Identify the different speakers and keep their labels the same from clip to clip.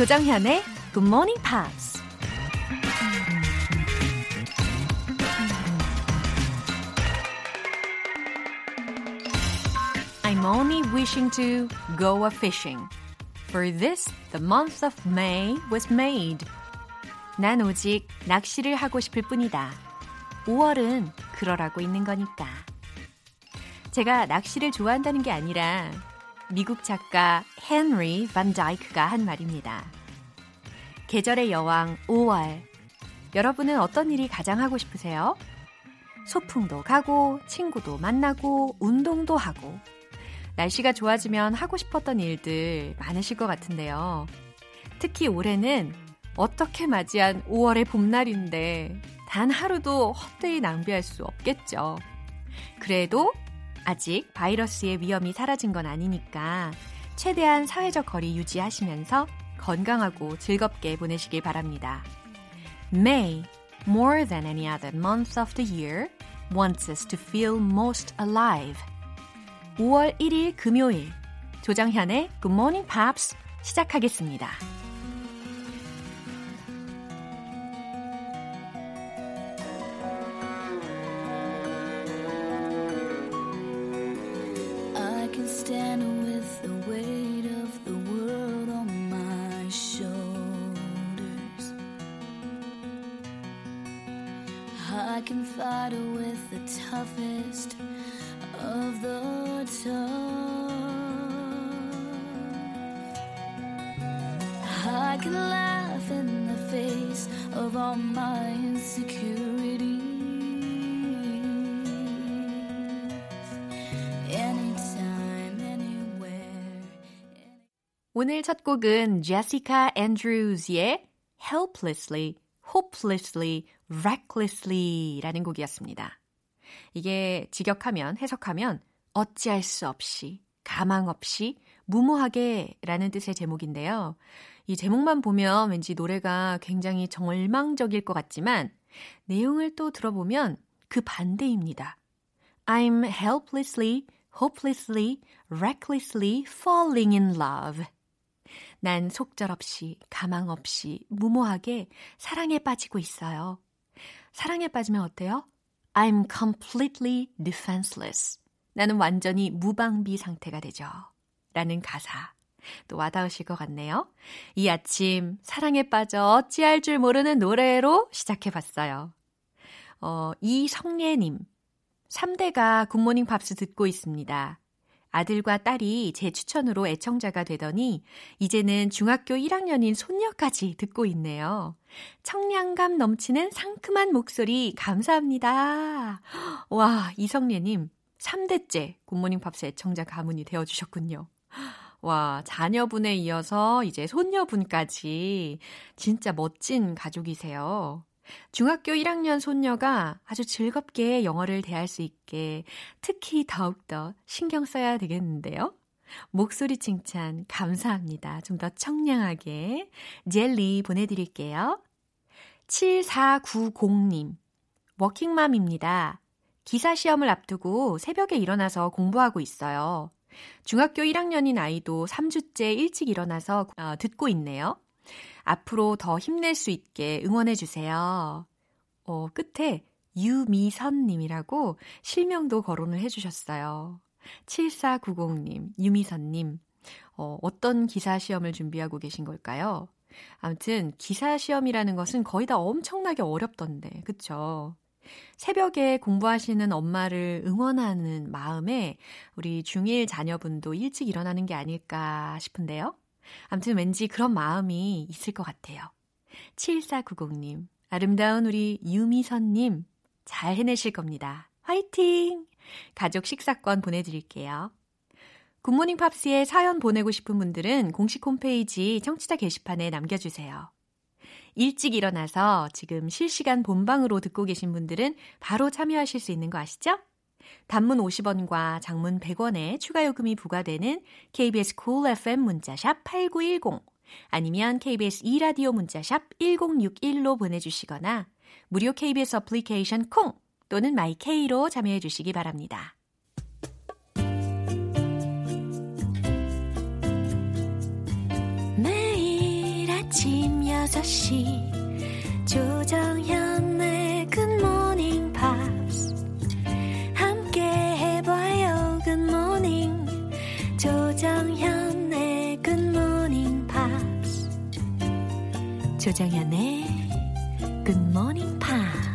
Speaker 1: 조정현의 Good Morning Pops. I'm only wishing to go a fishing. For this, the month of May was made. 난 오직 낚시를 하고 싶을 뿐이다. 5월은 그러라고 있는 거니까. 제가 낚시를 좋아한다는 게 아니라 미국 작가 헨리 반 다이크가 한 말입니다. 계절의 여왕 5월. 여러분은 어떤 일이 가장 하고 싶으세요? 소풍도 가고, 친구도 만나고, 운동도 하고. 날씨가 좋아지면 하고 싶었던 일들 많으실 것 같은데요. 특히 올해는 어떻게 맞이한 5월의 봄날인데 단 하루도 헛되이 낭비할 수 없겠죠. 그래도 아직 바이러스의 위험이 사라진 건 아니니까 최대한 사회적 거리 유지하시면서 건강하고 즐겁게 보내시길 바랍니다. May, more than any other month of the year, wants us to feel most alive. 5월 1일 금요일 조정현의 Good Morning Pops 시작하겠습니다. I can fight with the toughest of the tough. I can laugh in the face of all my insecurities. 오늘 첫 곡은 제시카 앤드루즈의 Helplessly, Hopelessly, Recklessly라는 곡이었습니다. 이게 직역하면, 해석하면 어찌할 수 없이, 가망 없이, 무모하게 라는 뜻의 제목인데요. 이 제목만 보면 왠지 노래가 굉장히 절망적일 것 같지만 내용을 또 들어보면 그 반대입니다. I'm helplessly, hopelessly, recklessly falling in love. 난 속절없이, 가망 없이, 무모하게 사랑에 빠지고 있어요. 사랑에 빠지면 어때요? I'm completely defenseless. 나는 완전히 무방비 상태가 되죠. 라는 가사. 또 와닿으실 것 같네요. 이 아침 사랑에 빠져 어찌할 줄 모르는 노래로 시작해 봤어요. 어, 이성예님. 3대가 굿모닝 팝스 듣고 있습니다. 아들과 딸이 제 추천으로 애청자가 되더니 이제는 중학교 1학년인 손녀까지 듣고 있네요. 청량감 넘치는 상큼한 목소리 감사합니다. 와, 이성례님 3대째 굿모닝 팝스 애청자 가문이 되어주셨군요. 와, 자녀분에 이어서 이제 손녀분까지 진짜 멋진 가족이세요. 중학교 1학년 손녀가 아주 즐겁게 영어를 대할 수 있게 특히 더욱더 신경 써야 되겠는데요. 목소리 칭찬 감사합니다. 좀 더 청량하게 젤리 보내드릴게요. 7490님, 워킹맘입니다. 기사 시험을 앞두고 새벽에 일어나서 공부하고 있어요. 중학교 1학년인 아이도 3주째 일찍 일어나서 어, 듣고 있네요. 앞으로 더 힘낼 수 있게 응원해 주세요. 어, 끝에 유미선님이라고 실명도 거론을 해주셨어요. 7490님, 유미선님, 어, 어떤 기사 시험을 준비하고 계신 걸까요? 아무튼 기사 시험이라는 것은 거의 다 엄청나게 어렵던데, 그쵸? 새벽에 공부하시는 엄마를 응원하는 마음에 우리 중1 자녀분도 일찍 일어나는 게 아닐까 싶은데요. 아무튼 왠지 그런 마음이 있을 것 같아요. 7490님, 아름다운 우리 유미선님, 잘 해내실 겁니다. 화이팅! 가족 식사권 보내드릴게요. 굿모닝 팝스에 사연 보내고 싶은 분들은 공식 홈페이지 청취자 게시판에 남겨주세요. 일찍 일어나서 지금 실시간 본방으로 듣고 계신 분들은 바로 참여하실 수 있는 거 아시죠? 단문 50원과 장문 100원의 추가 요금이 부과되는 KBS cool FM 문자샵 8910 아니면 KBS 2라디오 문자샵 1061로 보내 주시거나 무료 KBS 어플리케이션 콩 또는 마이케이로 참여해 주시기 바랍니다. 매일 6시 조정현 조정현의 Good Morning Pops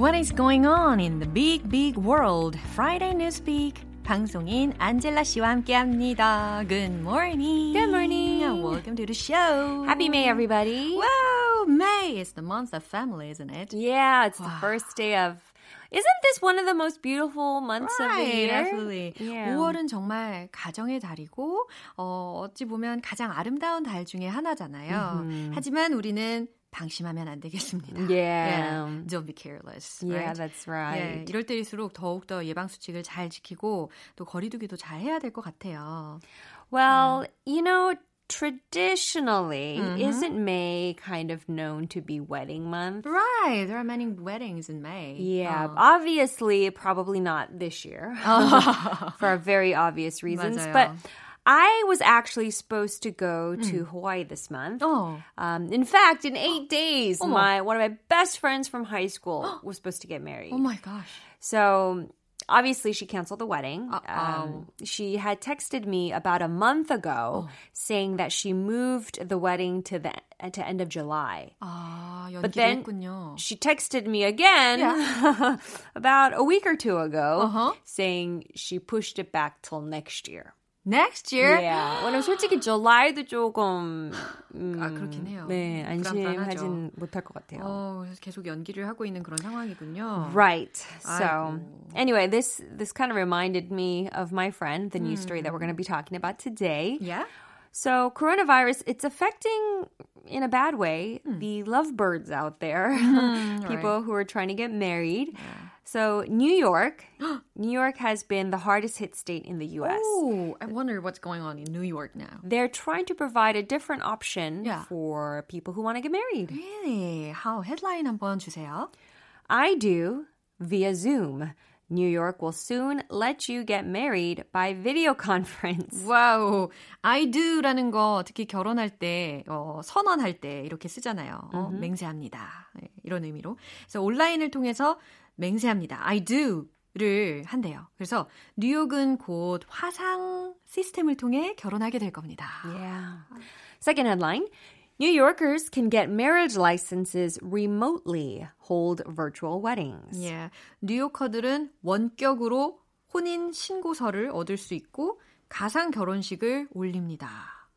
Speaker 1: What is going on in the big, big world? Friday Newspeak. 방송인 안젤라 씨와 함께합니다. Good morning.
Speaker 2: Good morning.
Speaker 1: Welcome to the show.
Speaker 2: Happy May, everybody.
Speaker 1: Wow, May is the month of family, isn't it?
Speaker 2: Yeah, it's the first day of. Isn't this one of the most beautiful months of the
Speaker 1: Right,
Speaker 2: year?
Speaker 1: absolutely.
Speaker 2: Yeah.
Speaker 1: 5월은 정말 가정의 달이고 어, 어찌 보면 가장 아름다운 달 중에 하나잖아요. 하지만 우리는 방심하면 안 되겠습니다.
Speaker 2: Yeah.
Speaker 1: Don't be careless.
Speaker 2: Yeah,
Speaker 1: right?
Speaker 2: that's
Speaker 1: 예,
Speaker 2: right.
Speaker 1: 이럴 때일수록 더욱더 예방 수칙을 잘 지키고 또 거리두기도 잘 해야 될 것 같아요.
Speaker 2: Well, you know, traditionally, isn't May kind of known to be wedding month?
Speaker 1: Right, there are many weddings in May.
Speaker 2: Yeah,
Speaker 1: 어.
Speaker 2: obviously, probably not this year for very obvious reasons.
Speaker 1: 맞아요.
Speaker 2: But I was actually supposed to go to Hawaii this month.
Speaker 1: 어.
Speaker 2: Um, in fact, in eight days,
Speaker 1: 어머.
Speaker 2: my one of my best friends from high school was supposed to get married.
Speaker 1: Oh my gosh.
Speaker 2: So obviously, she canceled the wedding.
Speaker 1: Uh-oh.
Speaker 2: Um, she had texted me about a month ago saying that she moved the wedding to the to end of July.
Speaker 1: 아,
Speaker 2: But then
Speaker 1: 연기했군요.
Speaker 2: she texted me again about a week or two ago
Speaker 1: Uh-huh.
Speaker 2: saying she pushed it back till next year.
Speaker 1: Next year?
Speaker 2: Yeah. 왜냐면 솔직히 July도 조금 음,
Speaker 1: 아, 그렇긴 해요.
Speaker 2: 네,
Speaker 1: 불안불안하죠.
Speaker 2: 안심하진 못할 것 같아요.
Speaker 1: 어, 그래서 계속 연기를 하고 있는 그런 상황이군요.
Speaker 2: Right. So,
Speaker 1: 아이고.
Speaker 2: anyway, this this kind of reminded me of my friend, the news story that we're going to be talking about today.
Speaker 1: Yeah?
Speaker 2: So, coronavirus, it's affecting in a bad way the lovebirds out there, people who are trying to get married. So, New York, New York has been the hardest hit state in the US.
Speaker 1: Oh, I wonder what's going on in New York now.
Speaker 2: They're trying to provide a different option
Speaker 1: Yeah.
Speaker 2: for people who want to get married.
Speaker 1: Really? How? Headline 한번 주세요.
Speaker 2: I do via Zoom. New York will soon let you get married by video conference.
Speaker 1: 와우. I do라는 거 특히 결혼할 때, 어, 선언할 때 이렇게 쓰잖아요. 어, 맹세합니다. 네, 이런 의미로. 그래서 온라인을 통해서 맹세합니다. I do를 한대요. 그래서 뉴욕은 곧 화상 시스템을 통해 결혼하게 될 겁니다.
Speaker 2: Yeah. Second headline New Yorkers can get marriage licenses remotely, hold virtual weddings.
Speaker 1: 예. 뉴요커들은 원격으로 혼인 신고서를 얻을 수 있고 가상 결혼식을 올립니다.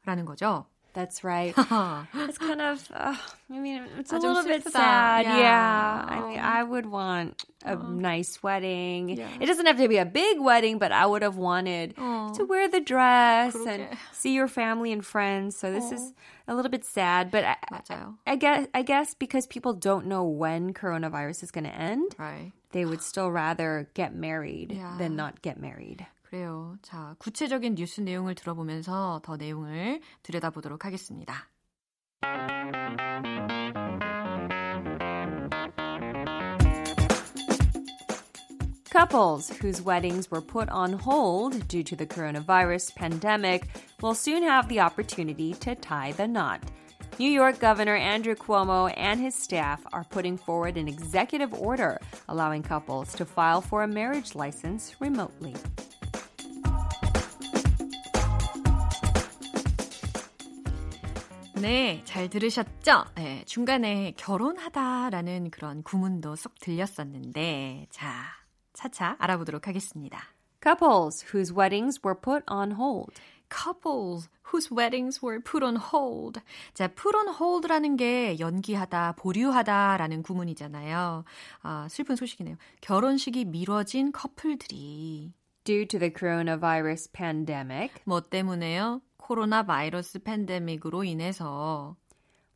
Speaker 1: 라는 거죠.
Speaker 2: That's right. it's kind of, uh, I mean, it's a
Speaker 1: 아, 좀
Speaker 2: little bit
Speaker 1: 슬프다.
Speaker 2: sad.
Speaker 1: Yeah.
Speaker 2: Yeah. I mean, I would want a nice wedding.
Speaker 1: Yeah.
Speaker 2: It doesn't have to be a big wedding, but I would have wanted
Speaker 1: 어.
Speaker 2: to wear the dress and
Speaker 1: 그러게.
Speaker 2: see your family and friends. So this is a little bit sad, but I,
Speaker 1: 맞아요.
Speaker 2: I guess I guess because people don't know when coronavirus is going to end,
Speaker 1: Right.
Speaker 2: they would still rather get married
Speaker 1: Yeah.
Speaker 2: than not get married.
Speaker 1: 그래요. 자, 구체적인 뉴스 내용을 들어보면서 더 내용을 들여다보도록 하겠습니다.
Speaker 2: Couples whose weddings were put on hold due to the coronavirus pandemic will soon have the opportunity to tie the knot. New York Governor Andrew Cuomo and his staff are putting forward an executive order allowing couples to file for a marriage license remotely.
Speaker 1: 네, 잘 들으셨죠? 네, 중간에 결혼하다라는 그런 구문도 쏙 들렸었는데, 자, 차차 알아보도록 하겠습니다.
Speaker 2: Couples whose weddings were put on hold.
Speaker 1: couples whose weddings were put on hold. 자, put on hold라는 게 연기하다, 보류하다라는 구문이잖아요. 아, 슬픈 소식이네요. 결혼식이 미뤄진 커플들이
Speaker 2: Due to the coronavirus pandemic,
Speaker 1: 뭐 때문에요? 코로나 바이러스 팬데믹으로 인해서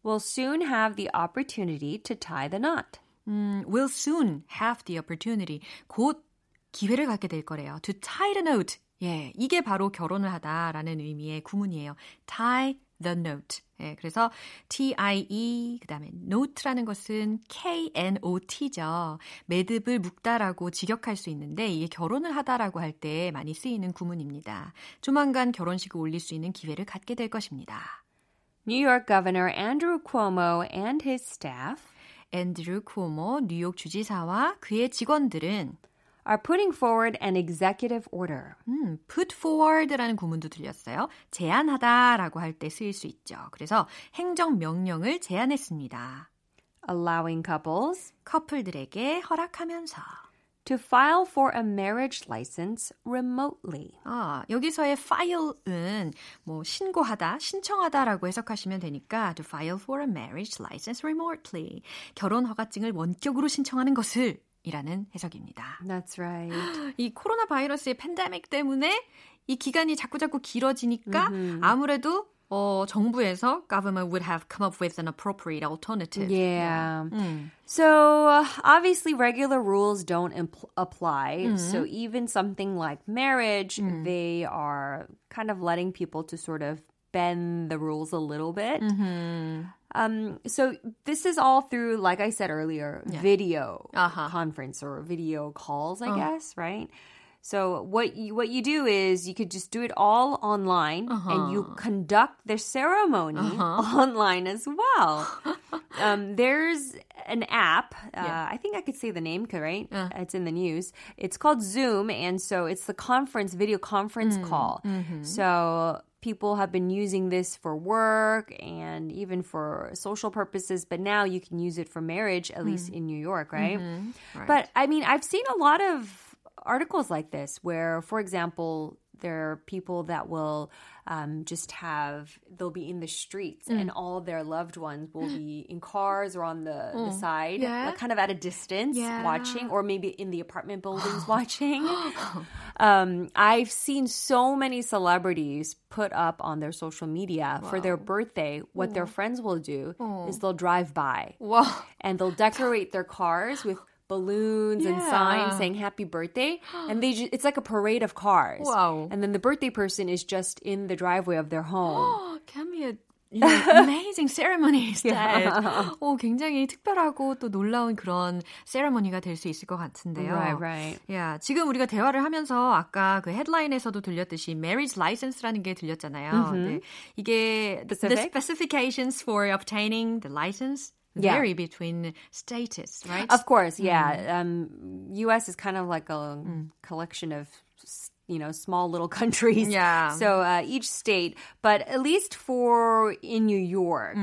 Speaker 2: will soon have the opportunity to tie the knot.
Speaker 1: 음, will soon have the opportunity. 곧 기회를 갖게 될 거래요. To tie the knot. 예, 이게 바로 결혼을 하다라는 의미의 구문이에요. tie the knot. 예, 그래서 tie 그다음에 note라는 것은 knot죠. 매듭을 묶다라고 직역할 수 있는데 이게 결혼을 하다라고 할 때 많이 쓰이는 구문입니다. 조만간 결혼식을 올릴 수 있는 기회를 갖게 될 것입니다.
Speaker 2: New York Governor Andrew Cuomo and his staff
Speaker 1: 앤드루 쿠오모 뉴욕 주지사와 그의 직원들은
Speaker 2: are putting forward an executive order.
Speaker 1: 음, put forward라는 구문도 들렸어요. 제안하다라고 할 때 쓰일 수 있죠. 그래서 행정 명령을 제안했습니다.
Speaker 2: allowing couples
Speaker 1: 커플들에게 허락하면서
Speaker 2: to file for a marriage license remotely.
Speaker 1: 아, 여기서의 file은 뭐 신고하다, 신청하다라고 해석하시면 되니까 to file for a marriage license remotely. 결혼 허가증을 원격으로 신청하는 것을 이라는 해석입니다.
Speaker 2: That's right.
Speaker 1: 이 코로나 바이러스의 팬데믹 때문에 이 기간이 자꾸자꾸 길어지니까 아무래도 어, 정부에서 government would have come up with an appropriate alternative.
Speaker 2: Yeah.
Speaker 1: 음.
Speaker 2: So uh, obviously, regular rules don't impl- apply. So even something like marriage, they are kind of letting people to sort of bend the rules a little bit. Um, so this is all through, like I said earlier, video
Speaker 1: Uh-huh.
Speaker 2: conference or video calls, I guess, right? So what you what you do is you could just do it all online and you conduct the ceremony online as well. um, there's an app. Uh, I think I could say the name, right? It's in the news. It's called Zoom, and so it's the conference video conference call. So people have been using this for work and even for social purposes, but now you can use it for marriage, at least hmm. in New York, mm-hmm. right? But I mean, I've seen a lot of articles like this where, for example, there are people that will um, just have they'll be in the streets and all their loved ones will be in cars or on the, the side
Speaker 1: Yeah.
Speaker 2: like kind of at a distance
Speaker 1: Yeah.
Speaker 2: watching or maybe in the apartment buildings watching. Um, i've seen so many celebrities put up on their social media for their birthday. What their friends will do is they'll drive by
Speaker 1: 와,
Speaker 2: and they'll decorate their cars with balloons and
Speaker 1: Yeah.
Speaker 2: signs saying happy birthday and they ju- it's like a parade of cars
Speaker 1: Wow.
Speaker 2: and then the birthday person is just in the driveway of their home
Speaker 1: can be a you know, amazing ceremony instead. 오, 굉장히 특별하고 또 놀라운 그런 세레머니가 될 수 있을 것 같은데요.
Speaker 2: Right, right.
Speaker 1: 야, 지금 우리가 대화를 하면서 아까 그 헤드라인에서도 들렸듯이 marriage license라는 게 들렸잖아요. 네. 이게 the
Speaker 2: Specific?
Speaker 1: specifications for obtaining the license
Speaker 2: yeah.
Speaker 1: vary between status, right?
Speaker 2: Of course, yeah. Um, U.S. is kind of like a collection of, you know, small little countries.
Speaker 1: Yeah.
Speaker 2: So uh, each state, but at least for in New York,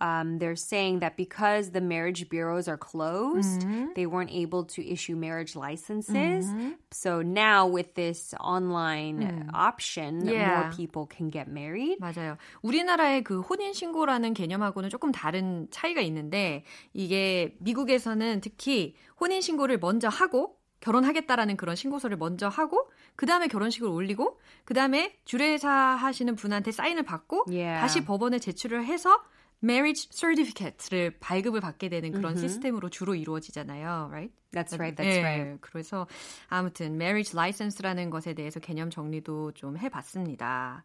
Speaker 2: um, they're saying that because the marriage bureaus are closed, they weren't able to issue marriage licenses. So now with this online option,
Speaker 1: Yeah.
Speaker 2: more people can get married.
Speaker 1: 맞아요. 우리나라의 그 혼인 신고라는 개념하고는 조금 다른 차이가 있는데 이게 미국에서는 특히 혼인 신고를 먼저 하고 결혼하겠다라는 그런 신고서를 먼저 하고 그 다음에 결혼식을 올리고 그 다음에 주례사 하시는 분한테 사인을 받고
Speaker 2: Yeah.
Speaker 1: 다시 법원에 제출을 해서 marriage certificate를 발급을 받게 되는 그런 시스템으로 주로 이루어지잖아요, right?
Speaker 2: That's right. That's
Speaker 1: 예,
Speaker 2: right.
Speaker 1: 그래서 아무튼 marriage license라는 것에 대해서 개념 정리도 좀 해 봤습니다.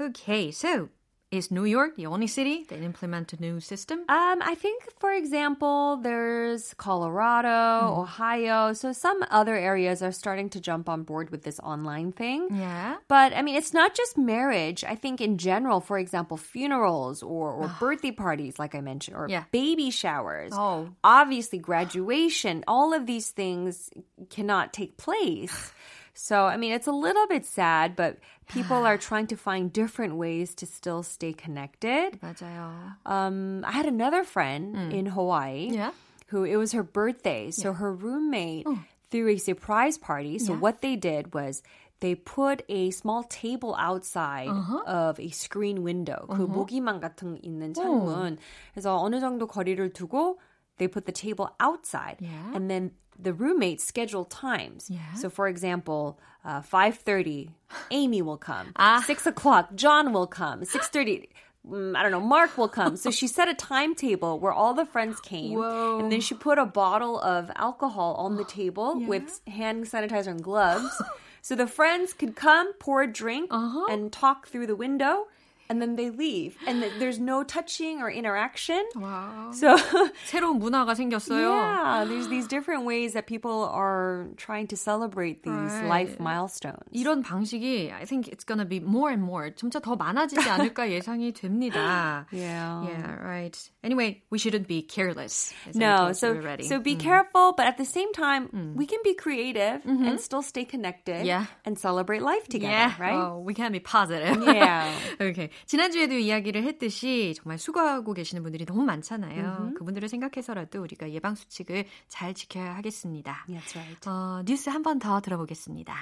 Speaker 1: Okay, so is New York the only city that implement a new system?
Speaker 2: Um, I think, for example, there's Colorado, Ohio. So some other areas are starting to jump on board with this online thing.
Speaker 1: Yeah.
Speaker 2: But I mean, it's not just marriage. I think in general, for example, funerals or, or birthday parties, like I mentioned, or
Speaker 1: Yeah.
Speaker 2: baby showers.
Speaker 1: Oh.
Speaker 2: Obviously, graduation, all of these things cannot take place. So, I mean, it's a little bit sad, but people are trying to find different ways to still stay connected.
Speaker 1: 맞아요.
Speaker 2: Um, I had another friend in Hawaii
Speaker 1: Yeah.
Speaker 2: who it was her birthday, so her roommate threw a surprise party. So
Speaker 1: Yeah.
Speaker 2: what they did was they put a small table outside of a screen window. 그 모기망 같은 있는 창문. 그래서 어느 정도 거리를 두고 they put the table outside,
Speaker 1: Yeah.
Speaker 2: and then the roommates schedule times.
Speaker 1: Yeah.
Speaker 2: So for example, uh, five thirty, Amy will come.
Speaker 1: Ah.
Speaker 2: Six o'clock, John will come. Six thirty. mm, I don't know, Mark will come. So she set a timetable where all the friends came.
Speaker 1: Whoa.
Speaker 2: And then she put a bottle of alcohol on the table with hand sanitizer and gloves. so the friends could come, pour a drink,
Speaker 1: Uh-huh.
Speaker 2: and talk through the window and then they leave. And th- there's no touching or interaction.
Speaker 1: Wow.
Speaker 2: So,
Speaker 1: 새로운 문화가 생겼어요.
Speaker 2: yeah, there's these different ways that people are trying to celebrate these
Speaker 1: Right.
Speaker 2: life milestones.
Speaker 1: 이런 방식이 I think it's gonna be more and more 점차 더 많아지지 않을까 예상이 됩니다.
Speaker 2: Yeah.
Speaker 1: Yeah, right. Anyway, we shouldn't be careless. as I
Speaker 2: No,
Speaker 1: told you
Speaker 2: so
Speaker 1: already.
Speaker 2: so be careful, but at the same time, we can be creative and still stay connected
Speaker 1: Yeah.
Speaker 2: and celebrate life together,
Speaker 1: Yeah,
Speaker 2: right?
Speaker 1: oh, we can be positive.
Speaker 2: Yeah.
Speaker 1: okay. 지난주에도 이야기를 했듯이 정말 수고하고 계시는 분들이 너무 많잖아요. 그분들을 생각해서라도 우리가 예방 수칙을 잘 지켜야 하겠습니다.
Speaker 2: That's right.
Speaker 1: 어, 뉴스 한 번 더 들어보겠습니다.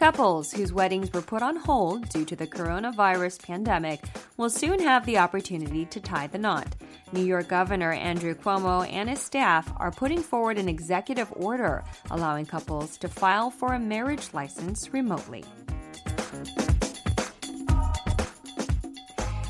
Speaker 2: Couples whose weddings were put on hold due to the coronavirus pandemic will soon have the opportunity to tie the knot. New York Governor Andrew Cuomo and his staff are putting forward an executive order allowing couples to file for a marriage license remotely.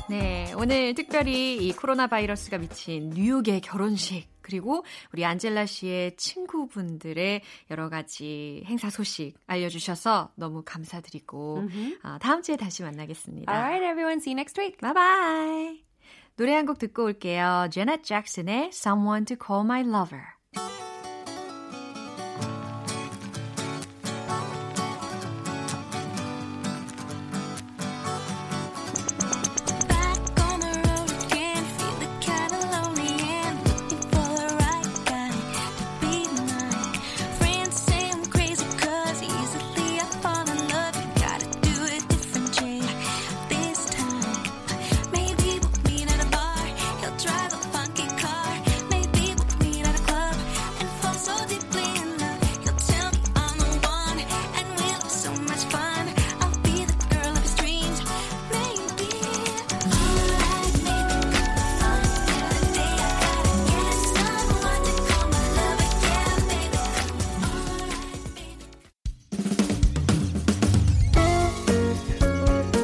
Speaker 1: 네, 오늘 특별히 이 코로나 바이러스가 미친 뉴욕의 결혼식 그리고 우리 안젤라 씨의 친구분들의 여러 가지 행사 소식 알려주셔서 너무 감사드리고 어, 다음 주에 다시 만나겠습니다.
Speaker 2: All right, everyone. See you next week.
Speaker 1: 바이바이. 노래 한 곡 듣고 올게요. 제넷 잭슨의 Someone to Call My Lover.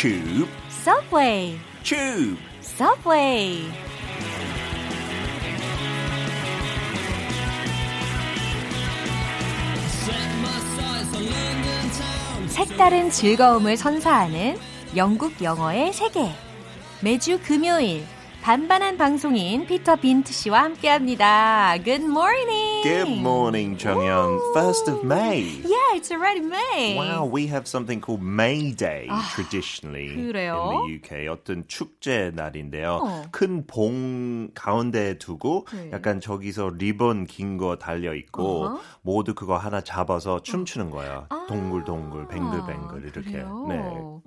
Speaker 3: Tube,
Speaker 1: Subway,
Speaker 3: tube.
Speaker 1: Subway. 색다른 즐거움을 선사하는 영국 영어의 세계. 매주 금요일 반반한 방송인 피터 빈트 씨와 함께합니다. Good morning.
Speaker 3: Good morning, Jonghyun. First of May.
Speaker 1: Yeah, it's already May.
Speaker 3: Wow, we have something called May Day traditionally
Speaker 1: 그래요?
Speaker 3: in the UK. 어떤 축제 날인데요.
Speaker 1: 어.
Speaker 3: 큰봉 가운데 두고
Speaker 1: 네.
Speaker 3: 약간 저기서 리본 긴 거 달려 있고
Speaker 1: 어허.
Speaker 3: 모두 그거 하나 잡아서 춤추는 거예요. 동글동글, 뱅글뱅글 이렇게.
Speaker 1: 그래요?
Speaker 3: 네.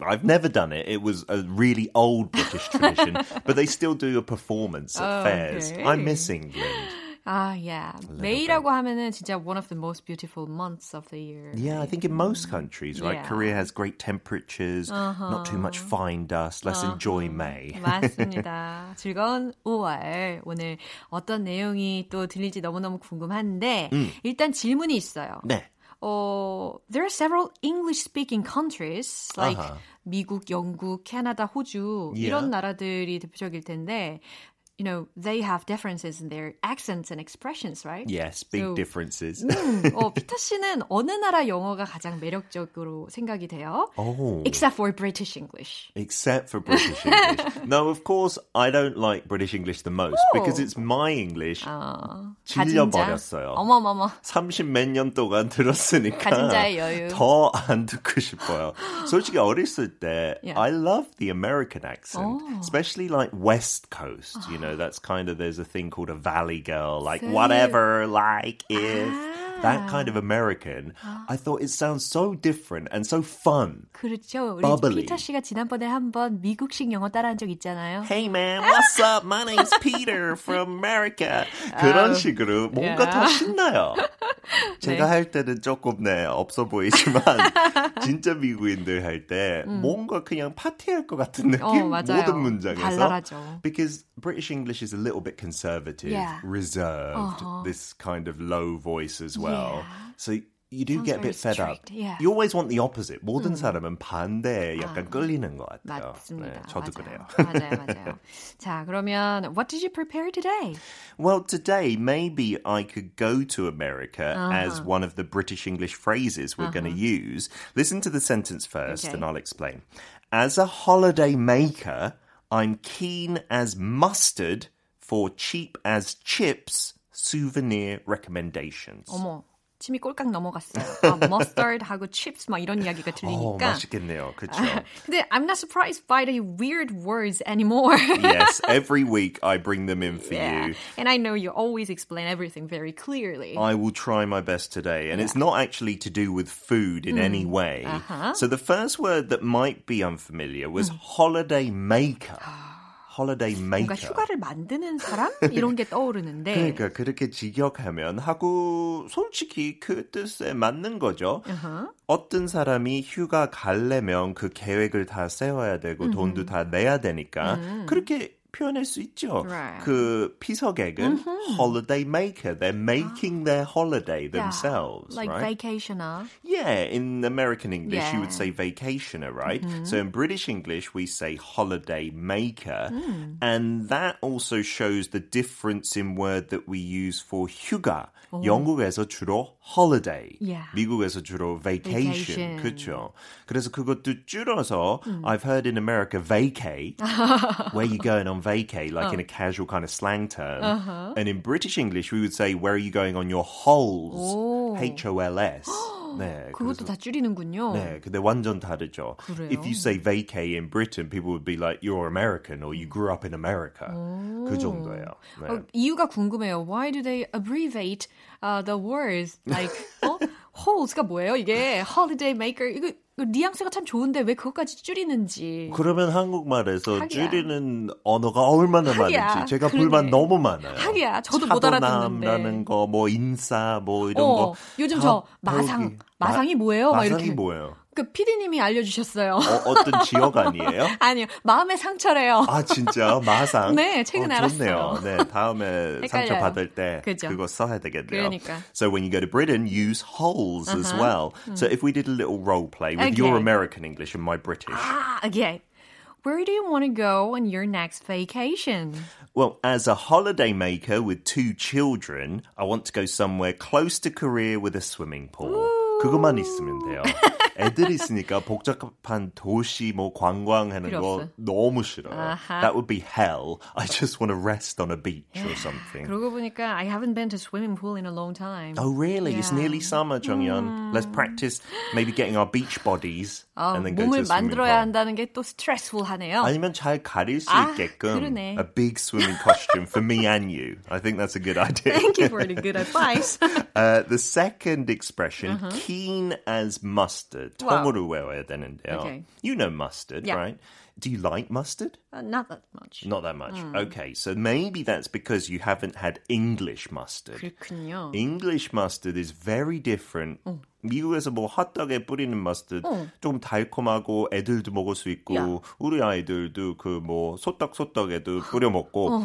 Speaker 3: I've never done it. It was a really old British tradition, but they still do a performance at
Speaker 1: Oh,
Speaker 3: fairs.
Speaker 1: okay.
Speaker 3: I miss England.
Speaker 1: 아, yeah. May라고 하면은 진짜 one of the most beautiful months of the year.
Speaker 3: Yeah, I think in most countries, right?
Speaker 1: Yeah.
Speaker 3: Korea has great temperatures, not too much fine dust. Let's enjoy May.
Speaker 1: 맞습니다. 즐거운 5월. 오늘 어떤 내용이 또 들릴지 너무너무 궁금한데, 일단 질문이 있어요.
Speaker 3: 네.
Speaker 1: 어, there are several English-speaking countries, like
Speaker 3: 아하.
Speaker 1: 미국, 영국, 캐나다, 호주,
Speaker 3: Yeah.
Speaker 1: 이런 나라들이 대표적일 텐데, you know, they have differences in their accents and expressions, right?
Speaker 3: Yes, big
Speaker 1: So-
Speaker 3: differences.
Speaker 1: 음, 어, 피터 씨는 어느 나라 영어가 가장 매력적으로 생각이 돼요?
Speaker 3: oh.
Speaker 1: Except for British English.
Speaker 3: Except for British English. no, of course, I don't like British English the most because it's my English.
Speaker 1: 어,
Speaker 3: 질려버렸어요.
Speaker 1: 어머머머.
Speaker 3: 30 몇 년 동안 들었으니까
Speaker 1: 가진 자의 여유.
Speaker 3: 더 안 듣고 싶어요. 솔직히 어렸을 때
Speaker 1: Yeah.
Speaker 3: I love the American accent, especially like West Coast, you know. know, that's kind of there's a thing called a valley girl, like
Speaker 1: 네.
Speaker 3: whatever, like if
Speaker 1: 아.
Speaker 3: that kind of American. I thought it sounds so different and so fun.
Speaker 1: 그렇죠. 우리
Speaker 3: Bubbly.
Speaker 1: 피터 씨가 지난번에 한번 미국식 영어 따라한 적 있잖아요.
Speaker 3: Hey man, what's up? My name's Peter from America. 그런 식으로 뭔가 더
Speaker 1: Yeah.
Speaker 3: 신나요. 제가
Speaker 1: 네.
Speaker 3: 할 때는 조금 네 없어 보이지만 진짜 미국인들 할 때 뭔가 그냥 파티할 것 같은 느낌
Speaker 1: 어, 맞아요.
Speaker 3: 모든 문장에서
Speaker 1: 발랄하죠.
Speaker 3: because British English is a little bit conservative,
Speaker 1: Yeah.
Speaker 3: reserved,
Speaker 1: Uh-huh.
Speaker 3: this kind of low voice as well.
Speaker 1: Yeah.
Speaker 3: So you do
Speaker 1: Sounds
Speaker 3: get a
Speaker 1: very
Speaker 3: bit fed up.
Speaker 1: strict, yeah.
Speaker 3: You always want the opposite. 모든 사람은 반대에 약간 끌리는 것 같아요.
Speaker 1: 맞습니다.
Speaker 3: 네, 저도
Speaker 1: 맞아요.
Speaker 3: 그래요.
Speaker 1: 맞아요, 맞아요. 자, 그러면 what did you prepare today?
Speaker 3: Well, today maybe I could go to America as
Speaker 1: Uh-huh.
Speaker 3: one of the British English phrases we're going to use. Listen to the sentence first
Speaker 1: Okay.
Speaker 3: and I'll explain. As a holiday maker, I'm keen as mustard for cheap as chips souvenir recommendations.
Speaker 1: 어머, 침이 꼴깍 넘어갔어요. 아, mustard하고 chips 막 이런 이야기가
Speaker 3: 어,
Speaker 1: 들리니까.
Speaker 3: 맛있겠네요. 그렇죠?
Speaker 1: 근데 I'm not surprised by the weird words anymore.
Speaker 3: yes, every week I bring them in for
Speaker 1: yeah.
Speaker 3: you.
Speaker 1: And I know you always explain everything very clearly.
Speaker 3: I will try my best today. And it's not actually to do with food in any way. So the first word that might be unfamiliar was holiday maker. holiday
Speaker 1: 뭔가
Speaker 3: maker.
Speaker 1: 휴가를 만드는 사람? 이런 게 떠오르는데.
Speaker 3: 그러니까 그렇게 직역하면 하고 솔직히 그 뜻에 맞는 거죠. 어떤 사람이 휴가 갈려면 그 계획을 다 세워야 되고 돈도 다 내야 되니까 그렇게 표현할 수 있죠.
Speaker 1: Right.
Speaker 3: 그 피서객은 holiday maker. They're making their holiday themselves,
Speaker 1: Like
Speaker 3: right?
Speaker 1: vacationer.
Speaker 3: Yeah, in American English, you would
Speaker 1: Yeah.
Speaker 3: say vacationer, right? So in British English, we say holiday maker. And that also shows the difference in word that we use for 휴가. 영국에서 주로 holiday,
Speaker 1: Yeah.
Speaker 3: 미국에서 주로 vacation.
Speaker 1: Vacation.
Speaker 3: 그렇죠. 그래서 그것도 줄여서 I've heard in America vacay, where you going on vacay, like in a casual kind of slang term. And in British English, we would say, where are you going on your holes?
Speaker 1: 오.
Speaker 3: H-O-L-S. 네,
Speaker 1: 그것도 다 줄이는군요.
Speaker 3: 네, 근데 완전 다르죠.
Speaker 1: 그래요?
Speaker 3: If you say vacay in Britain, people would be like, you're American or you grew up in America. 그 정도예요. 네.
Speaker 1: 어, 이유가 궁금해요. Why do they abbreviate uh, the words? Like, 어? holes가 뭐예요? 이게 holiday maker. 이거, 이거 뉘앙스가 참 좋은데 왜 그것까지 줄이는지.
Speaker 3: 그러면 한국말에서
Speaker 1: 하기야.
Speaker 3: 줄이는 언어가 얼마나
Speaker 1: 하기야.
Speaker 3: 많은지 제가
Speaker 1: 그러네.
Speaker 3: 불만 너무 많아요.
Speaker 1: 하기야. 저도 못 알아듣는데.
Speaker 3: 차도남라는 거, 뭐 인사, 뭐 이런
Speaker 1: 어,
Speaker 3: 거.
Speaker 1: 요즘 다저 마상. 마상이 뭐예요? 막
Speaker 3: 마상이
Speaker 1: 이렇게.
Speaker 3: 뭐예요?
Speaker 1: 그 피디님이 알려주셨어요.
Speaker 3: 어, 어떤 지역 아니에요?
Speaker 1: 아니요, 마음의 상처래요.
Speaker 3: 아 진짜 마상.
Speaker 1: 네, 최근에
Speaker 3: 어, 좋네요.
Speaker 1: 알았어요.
Speaker 3: 네, 다음에 상처
Speaker 1: 헷갈려요.
Speaker 3: 받을 때
Speaker 1: 그죠.
Speaker 3: 그거 써야 되겠네요.
Speaker 1: 그러니까.
Speaker 3: So when you go to Britain, use holes as well. So if we did a little role play with your
Speaker 1: Okay.
Speaker 3: American English and my British.
Speaker 1: Ah, okay. Where do you want to go on your next vacation?
Speaker 3: Well, as a holiday maker with two children, I want to go somewhere close to Korea with a swimming pool. 그것만 있으면 돼요. 애들 있으니까 복잡한 도시 뭐 관광하는
Speaker 1: 필요
Speaker 3: 거
Speaker 1: 없어.
Speaker 3: 너무 싫어요.
Speaker 1: 아하.
Speaker 3: That would be hell. I just want to rest on a beach or something.
Speaker 1: 그러고 보니까 I haven't been to swimming pool in a long time.
Speaker 3: Oh, really? It's
Speaker 1: Yeah.
Speaker 3: nearly summer, 정연. Let's practice maybe getting our beach bodies
Speaker 1: 아,
Speaker 3: and then go to
Speaker 1: 몸을
Speaker 3: a swimming
Speaker 1: 만들어야
Speaker 3: pool.
Speaker 1: 한다는 게 또 stressful하네요.
Speaker 3: 아니면 잘 가릴 수
Speaker 1: 아,
Speaker 3: 있게끔
Speaker 1: 그러네.
Speaker 3: a big swimming costume for me and you. I think that's a good idea.
Speaker 1: Thank you for the good advice.
Speaker 3: Uh, the second expression, keen as mustard.
Speaker 1: Uh-huh. Wow.
Speaker 3: 통으로 외워야 되는데요.
Speaker 1: Okay.
Speaker 3: You know mustard,
Speaker 1: Yeah.
Speaker 3: right? Do you like mustard?
Speaker 1: Uh, not that much.
Speaker 3: Not that much.
Speaker 1: Hmm.
Speaker 3: Okay, so maybe that's because you haven't had English mustard.
Speaker 1: 그렇군요.
Speaker 3: English mustard is very different.
Speaker 1: 어.
Speaker 3: 미국에서 뭐 핫도그에 뿌리는 mustard 좀 달콤하고 애들도 먹을 수 있고
Speaker 1: 야.
Speaker 3: 우리 아이들도 그 뭐 소떡소떡에도 뿌려 먹고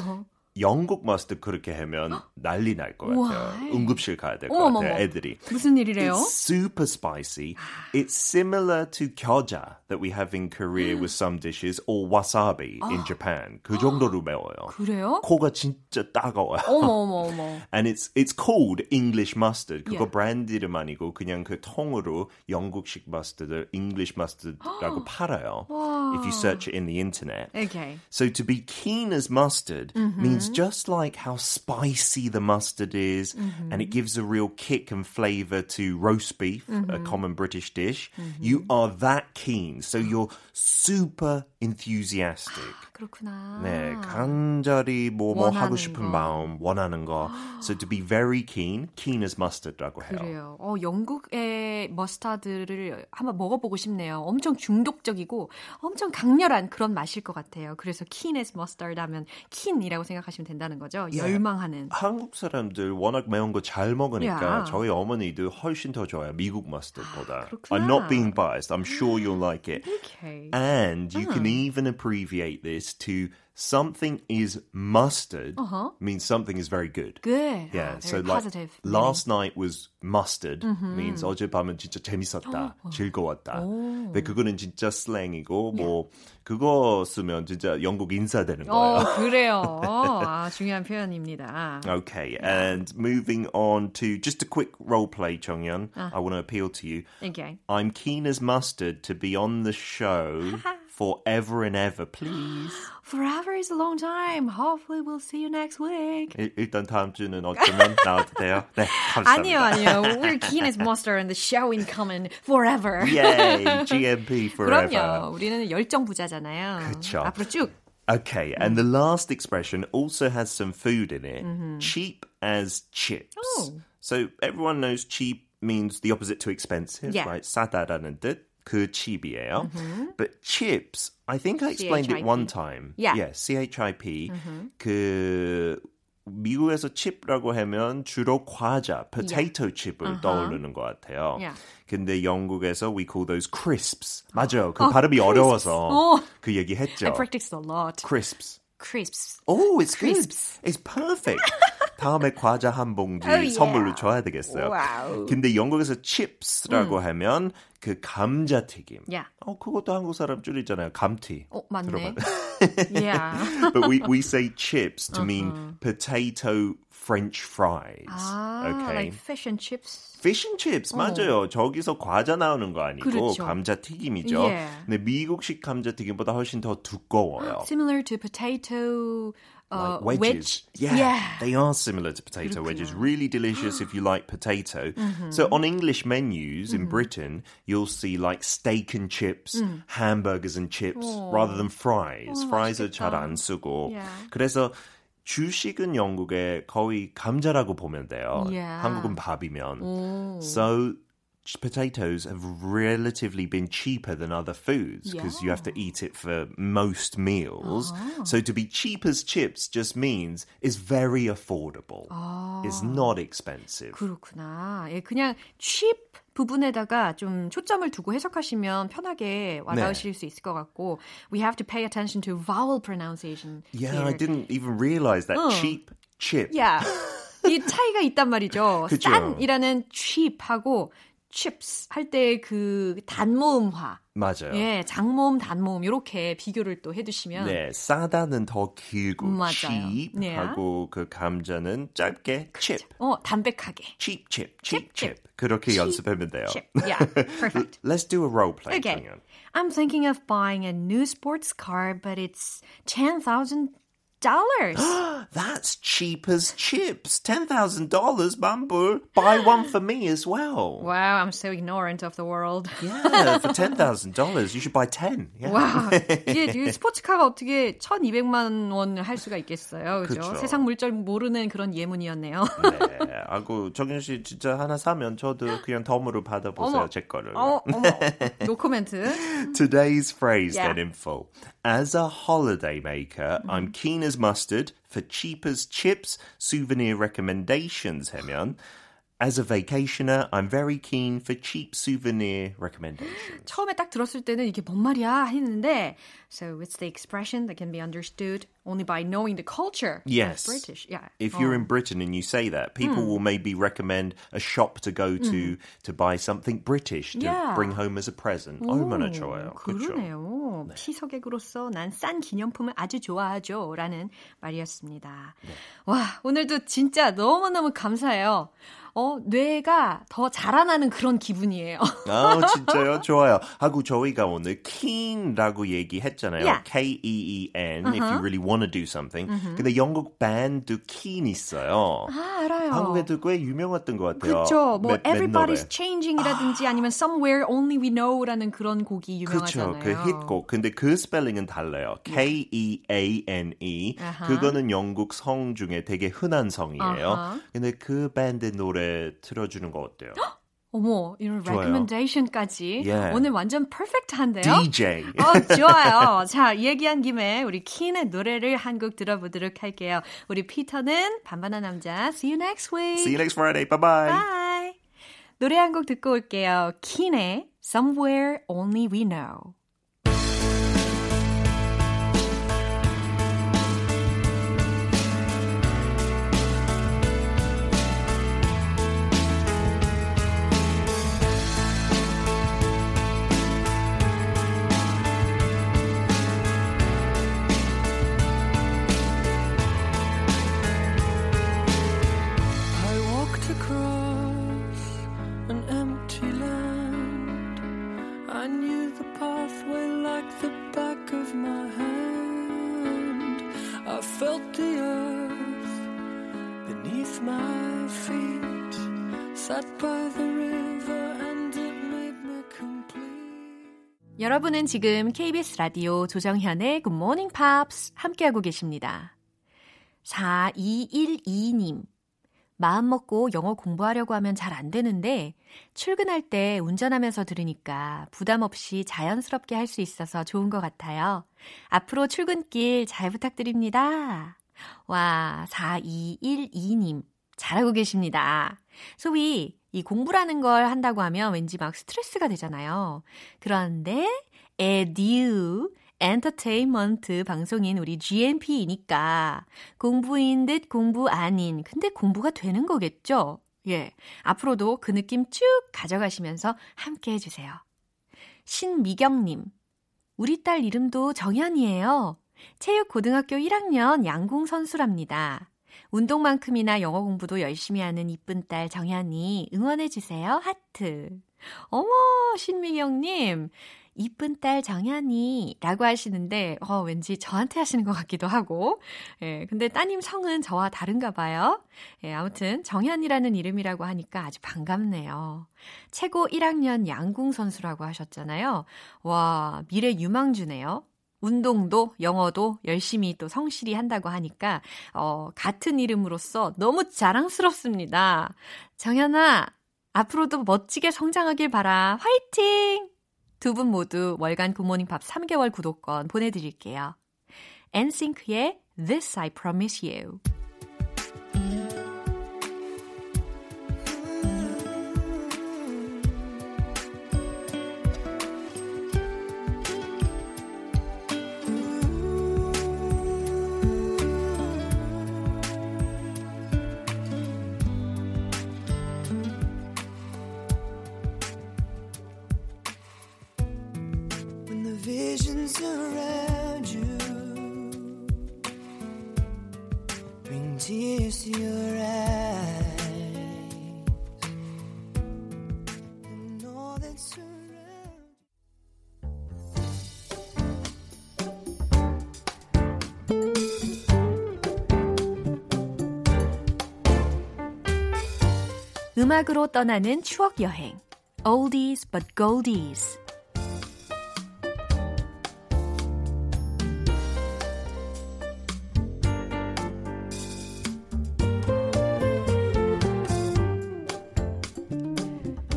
Speaker 3: 영국 머스드 그렇게 하면 난리 날 것 같아요. 응급실 가야 될 것. 같아요. 애들이.
Speaker 1: 무슨 일이래요?
Speaker 3: It's super spicy. It's similar to 겨자 that we have in Korea with some dishes or wasabi in Japan. 그 정도로 매워요.
Speaker 1: 그래요?
Speaker 3: 코가 진짜 따가워요.
Speaker 1: 어머 어머 어머.
Speaker 3: And it's it's called English mustard. 그거
Speaker 1: Yeah.
Speaker 3: 브랜드 이름 아니고 그냥 그 통으로 영국식 머스터드, English mustard라고 팔아요. If you search it in the internet.
Speaker 1: Okay.
Speaker 3: So to be keen as mustard means Because just like how spicy the mustard is, and it gives a real kick and flavor to roast beef, a common British dish, you are that keen. So you're super enthusiastic.
Speaker 1: 그렇구나.
Speaker 3: 네, 간절히 뭐, 뭐 하고
Speaker 1: 원하는
Speaker 3: 싶은
Speaker 1: 거.
Speaker 3: 마음, 원하는 거. So to be very keen, keen as mustard라고 해요.
Speaker 1: 그래요. 어, 영국의 머스타드를 한번 먹어보고 싶네요. 엄청 중독적이고 엄청 강렬한 그런 맛일 것 같아요. 그래서 keen as mustard 하면 keen이라고 생각하시면 된다는 거죠. 열망하는.
Speaker 3: 한국 사람들 워낙 매운 거 잘 먹으니까
Speaker 1: 야.
Speaker 3: 저희 어머니도 훨씬 더 좋아요. 미국 머스터드보다. I'm not being biased. I'm sure you'll like it.
Speaker 1: Okay.
Speaker 3: And you can even abbreviate this to something is mustard
Speaker 1: Uh-huh.
Speaker 3: means something is very good.
Speaker 1: Good.
Speaker 3: Yeah,
Speaker 1: Ah,
Speaker 3: so
Speaker 1: very
Speaker 3: like
Speaker 1: positive.
Speaker 3: last night was mustard means 어젯밤은 진짜 재밌었다, 즐거웠다. 근데 그거는 진짜 슬랭이고 뭐 그거 쓰면 진짜 영국 인사 되는 거예요.
Speaker 1: 어, 그래요. 아, 중요한 표현입니다.
Speaker 3: Okay, and moving on to just a quick role play, Chonghyun. I want to appeal to you.
Speaker 1: Okay.
Speaker 3: I'm keen as mustard to be on the show forever and ever, please.
Speaker 1: Forever is a long time. Hopefully we'll see you next week.
Speaker 3: 일, 일단 다음 주는 어쩌면 나와도 돼요. 네,
Speaker 1: 아니요,
Speaker 3: 감사합니다.
Speaker 1: 아니요. We're keen as mustard and the show in common forever.
Speaker 3: Yay, GMP forever.
Speaker 1: 그럼요. 우리는 열정 부자잖아요.
Speaker 3: 그쵸.
Speaker 1: 앞으로 쭉.
Speaker 3: Okay, and the last expression also has some food in it. Cheap as chips.
Speaker 1: Oh.
Speaker 3: So everyone knows cheap means the opposite to expensive,
Speaker 1: Yeah.
Speaker 3: right? 싸다라는 뜻. 그 cheap이에요. But chips, I think I explained it
Speaker 1: CHIP.
Speaker 3: one time.
Speaker 1: Yeah.
Speaker 3: Yeah, CHIP. 그 미국에서 칩라고 하면 주로 과자, potato chip을 떠오르는 것 같아요.
Speaker 1: Yeah.
Speaker 3: 근데 영국에서 we call those crisps. 맞아요. 그
Speaker 1: 어,
Speaker 3: 발음이
Speaker 1: crisps.
Speaker 3: 어려워서
Speaker 1: 어.
Speaker 3: 그 얘기 했죠.
Speaker 1: I practiced a lot.
Speaker 3: crisps.
Speaker 1: Crisps.
Speaker 3: Oh, it's good.
Speaker 1: Crisps.
Speaker 3: It's perfect. 다음에 과자 한 봉지
Speaker 1: Oh, yeah.
Speaker 3: 선물로 줘야 되겠어요.
Speaker 1: Wow.
Speaker 3: 근데 영국에서 chips라고 하면 그 감자 튀김.
Speaker 1: Yeah.
Speaker 3: 어, 그것도 한국 사람 줄이잖아요. 감튀.
Speaker 1: 어, 맞네. yeah.
Speaker 3: But we, we say chips to mean potato French fries.
Speaker 1: 아,
Speaker 3: okay.
Speaker 1: like fish and chips.
Speaker 3: Fish and chips 맞아요. 저기서 과자 나오는 거 아니고
Speaker 1: 그렇죠.
Speaker 3: 감자 튀김이죠.
Speaker 1: Yeah.
Speaker 3: 근데 미국식 감자 튀김보다 훨씬 더 두꺼워요.
Speaker 1: Similar to potato uh,
Speaker 3: like wedges.
Speaker 1: wedge.
Speaker 3: Yeah,
Speaker 1: yeah.
Speaker 3: they are similar to potato wedges. Really delicious if you like potato. So on English menus in Britain, you'll see like steak and chips, hamburgers and chips, rather than fries. fries are 잘 안 쓰고.
Speaker 1: Yeah.
Speaker 3: 그래서 주식은 영국에 거의 감자라고 보면 돼요.
Speaker 1: Yeah.
Speaker 3: 한국은 밥이면. So potatoes have relatively been cheaper than other foods because you have to eat it for most meals. So to be cheap as chips just means it's very affordable. It's not expensive.
Speaker 1: 그렇구나. 예, 그냥 cheap 부분에다가 좀 초점을 두고 해석하시면 편하게 와닿으실 수 있을 것 같고 we have to pay attention to vowel pronunciation.
Speaker 3: Yeah,
Speaker 1: here.
Speaker 3: I didn't even realize that cheap chip.
Speaker 1: Yeah. 이 차이가 있단 말이죠.
Speaker 3: 그죠.
Speaker 1: 싼이라는 cheap하고 chips 할 때 그 단모음화.
Speaker 3: 맞아요.
Speaker 1: 예, 장모음, 단모음 이렇게 비교를 또 해두시면
Speaker 3: 네, 싸다는 더 길고
Speaker 1: 맞아요.
Speaker 3: cheap
Speaker 1: 네.
Speaker 3: 하고 그 감자는 짧게 chip.
Speaker 1: 어 담백하게.
Speaker 3: cheap chip, cheap
Speaker 1: Chip,
Speaker 3: chip. 그렇게 연습하면 돼요.
Speaker 1: chip. Yeah, perfect.
Speaker 3: Let's do a role play.
Speaker 1: Okay. I'm thinking of buying a new sports car, but it's ten thousand dollars.
Speaker 3: That's cheap as chips. $10,000, Bamboo. Buy one for me as well.
Speaker 1: wow, I'm so ignorant of the world.
Speaker 3: Yeah, for $10,000, you should buy 10. Yeah.
Speaker 1: 와, 이게 이 스포츠카가 어떻게 1,200만 원을 할 수가 있겠어요, 그죠?
Speaker 3: 그쵸.
Speaker 1: 세상 물정 모르는 그런 예문이었네요.
Speaker 3: 네. 아고 정현 씨 진짜 하나 사면 저도 그냥 덤으로 받아보세요,
Speaker 1: 어머.
Speaker 3: 제 거를.
Speaker 1: 어, 어머, 노 코멘트.
Speaker 3: Today's phrase
Speaker 1: Yeah.
Speaker 3: then in full. As a holiday maker, I'm keen as mustard for cheap as chips, souvenir recommendations 하면 As a vacationer, I'm very keen for cheap souvenir recommendations.
Speaker 1: 처음에 딱 들었을 때는 이게 뭔 말이야 했는데 So it's the expression that can be understood only by knowing the culture
Speaker 3: Yes.
Speaker 1: of British. Yeah.
Speaker 3: If you're
Speaker 1: 어.
Speaker 3: in Britain and you say that, people
Speaker 1: Hmm.
Speaker 3: will maybe recommend a shop to go to to buy something British to
Speaker 1: Yeah.
Speaker 3: bring home as a present. 얼마나 좋아요. 그렇죠?
Speaker 1: 그러네요. 피서객으로서 난 싼 기념품을 아주 좋아하죠. 라는 말이었습니다. 와, 오늘도 진짜 너무너무 감사해요. 어, 뇌가 더 자라나는 그런 기분이에요.
Speaker 3: 아, 진짜요? 좋아요. 하고 저희가 오늘 keen라고 얘기했잖아요.
Speaker 1: Yeah.
Speaker 3: K-E-E-N, if you really want to do something. 근데 영국 밴드 keen 있어요.
Speaker 1: 아, 알아요.
Speaker 3: 한국에도 꽤 유명했던 것 같아요.
Speaker 1: 그쵸. 뭐
Speaker 3: 맷- 맷
Speaker 1: Everybody's. Changing이라든지 아니면 Somewhere Only We Know라는 그런 곡이 유명하잖아요.
Speaker 3: 그 히트곡. 근데 그 스펠링은 달라요. K-E-A-N-E.
Speaker 1: 아하.
Speaker 3: 그거는 영국 성 중에 되게 흔한 성이에요.
Speaker 1: 아하.
Speaker 3: 근데 그 밴드 노래 틀어주는 거 어때요?
Speaker 1: 어머, 이런
Speaker 3: 좋아요.
Speaker 1: recommendation까지
Speaker 3: Yeah.
Speaker 1: 오늘 완전 퍼펙트한데요?
Speaker 3: DJ.
Speaker 1: 어, 좋아요. 자, 얘기한 김에 우리 킨의 노래를 한 곡 들어보도록 할게요. 우리 피터는 반반한 남자. See you next week.
Speaker 3: See you next Friday. Bye-bye.
Speaker 1: Bye. 노래 한 곡 듣고 올게요. 킨의 Somewhere Only We Know. 여러분은 지금 KBS 라디오 조정현의 Good Morning Pops 함께하고 계십니다. 4212님. 마음 먹고 영어 공부하려고 하면 잘 안 되는데 출근할 때 운전하면서 들으니까 부담 없이 자연스럽게 할 수 있어서 좋은 것 같아요. 앞으로 출근길 잘 부탁드립니다. 와, 4212님. 잘하고 계십니다. 소위 이 공부라는 걸 한다고 하면 왠지 막 스트레스가 되잖아요. 그런데 에듀 엔터테인먼트 방송인 우리 GMP이니까 공부인 듯 공부 아닌 근데 공부가 되는 거겠죠? 예. 앞으로도 그 느낌 쭉 가져가시면서 함께 해 주세요. 신미경 님. 우리 딸 이름도 정현이에요. 체육 고등학교 1학년 양궁 선수랍니다. 운동만큼이나 영어 공부도 열심히 하는 이쁜 딸 정현이 응원해주세요. 하트. 어머, 신미경님. 이쁜 딸 정현이 라고 하시는데, 어, 왠지 저한테 하시는 것 같기도 하고. 예, 근데 따님 성은 저와 다른가 봐요. 예, 아무튼 정현이라는 이름이라고 하니까 아주 반갑네요. 최고 1학년 양궁 선수라고 하셨잖아요. 와, 미래 유망주네요. 운동도 영어도 열심히 또 성실히 한다고 하니까 어, 같은 이름으로서 너무 자랑스럽습니다. 정연아, 앞으로도 멋지게 성장하길 바라. 화이팅! 두 분 모두 월간 굿모닝 밥 3개월 구독권 보내드릴게요. 엔싱크의 This I Promise You. 음악으로 떠나는 추억 여행. Oldies but Goldies.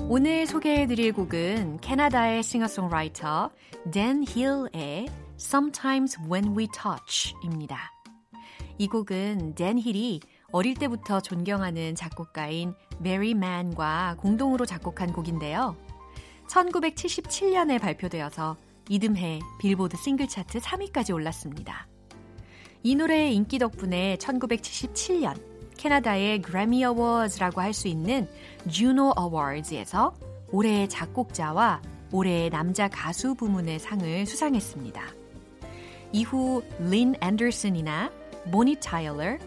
Speaker 1: 오늘 소개해드릴 곡은 캐나다의 싱어송라이터 댄 힐의 Sometimes When We Touch입니다. 이 곡은 댄 힐이 어릴 때부터 존경하는 작곡가인 배리 맨과 공동으로 작곡한 곡인데요. 1977년에 발표되어서 이듬해 빌보드 싱글 차트 3위까지 올랐습니다. 이 노래의 인기 덕분에 1977년 캐나다의 그래미 어워즈라고 할 수 있는 주노 어워즈에서 올해의 작곡자와 올해의 남자 가수 부문의 상을 수상했습니다. 이후 린 앤더슨이나 모니 타일러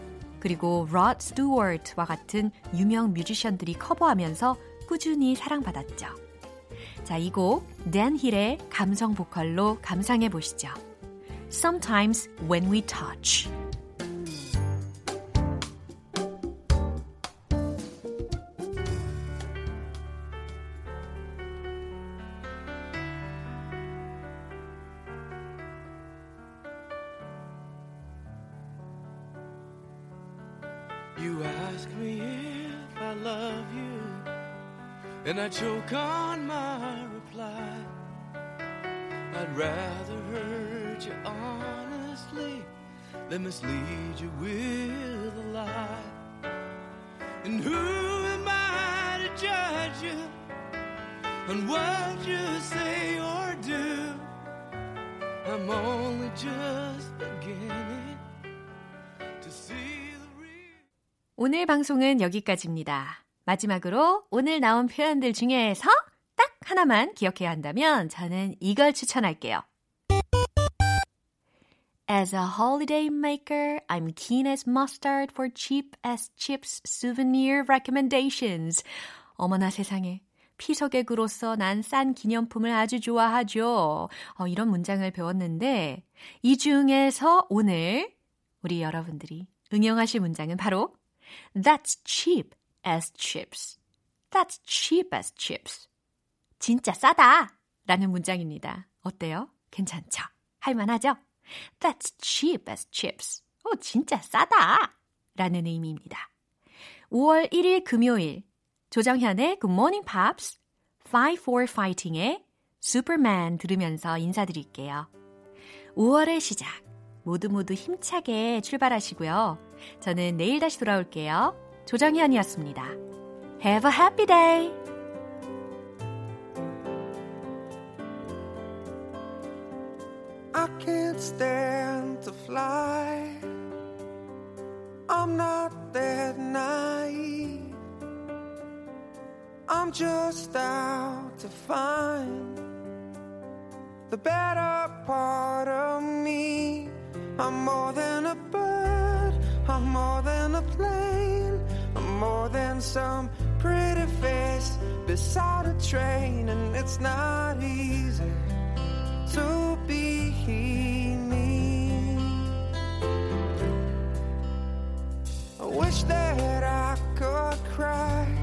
Speaker 1: 그리고 롯 스튜어트와 같은 유명 뮤지션들이 커버하면서 꾸준히 사랑받았죠. 자, 이 곡 댄 힐의 감성 보컬로 감상해 보시죠. Sometimes when we touch.
Speaker 4: And I choke on my reply. I'd rather hurt you honestly than mislead you with a lie. And who am I to judge you on what you say or do? I'm only just beginning to see the real.
Speaker 1: 오늘 방송은 여기까지입니다. 마지막으로 오늘 나온 표현들 중에서 딱 하나만 기억해야 한다면 저는 이걸 추천할게요. As a holiday maker, I'm keen as mustard for cheap as chips souvenir recommendations. 어머나 세상에. 피서객으로서 난 싼 기념품을 아주 좋아하죠. 어, 이런 문장을 배웠는데 이 중에서 오늘 우리 여러분들이 응용하실 문장은 바로 That's cheap as chips. That's cheap as chips. 진짜 싸다 라는 문장입니다. 어때요? 괜찮죠? 할만하죠? That's cheap as chips. 오, 진짜 싸다 라는 의미입니다. 5월 1일 금요일 조정현의 Good Morning Pops 5 for Fighting의 Superman 들으면서 인사드릴게요. 5월의 시작 모두 모두 힘차게 출발하시고요. 저는 내일 다시 돌아올게요. 조정현이었습니다. Have a happy day!
Speaker 4: I can't stand to fly. I'm not that naive. I'm just out to find the better part of me. I'm more than a bird. I'm more than a plane. more than some pretty face beside a train, and it's not easy to be me. I wish that I could cry.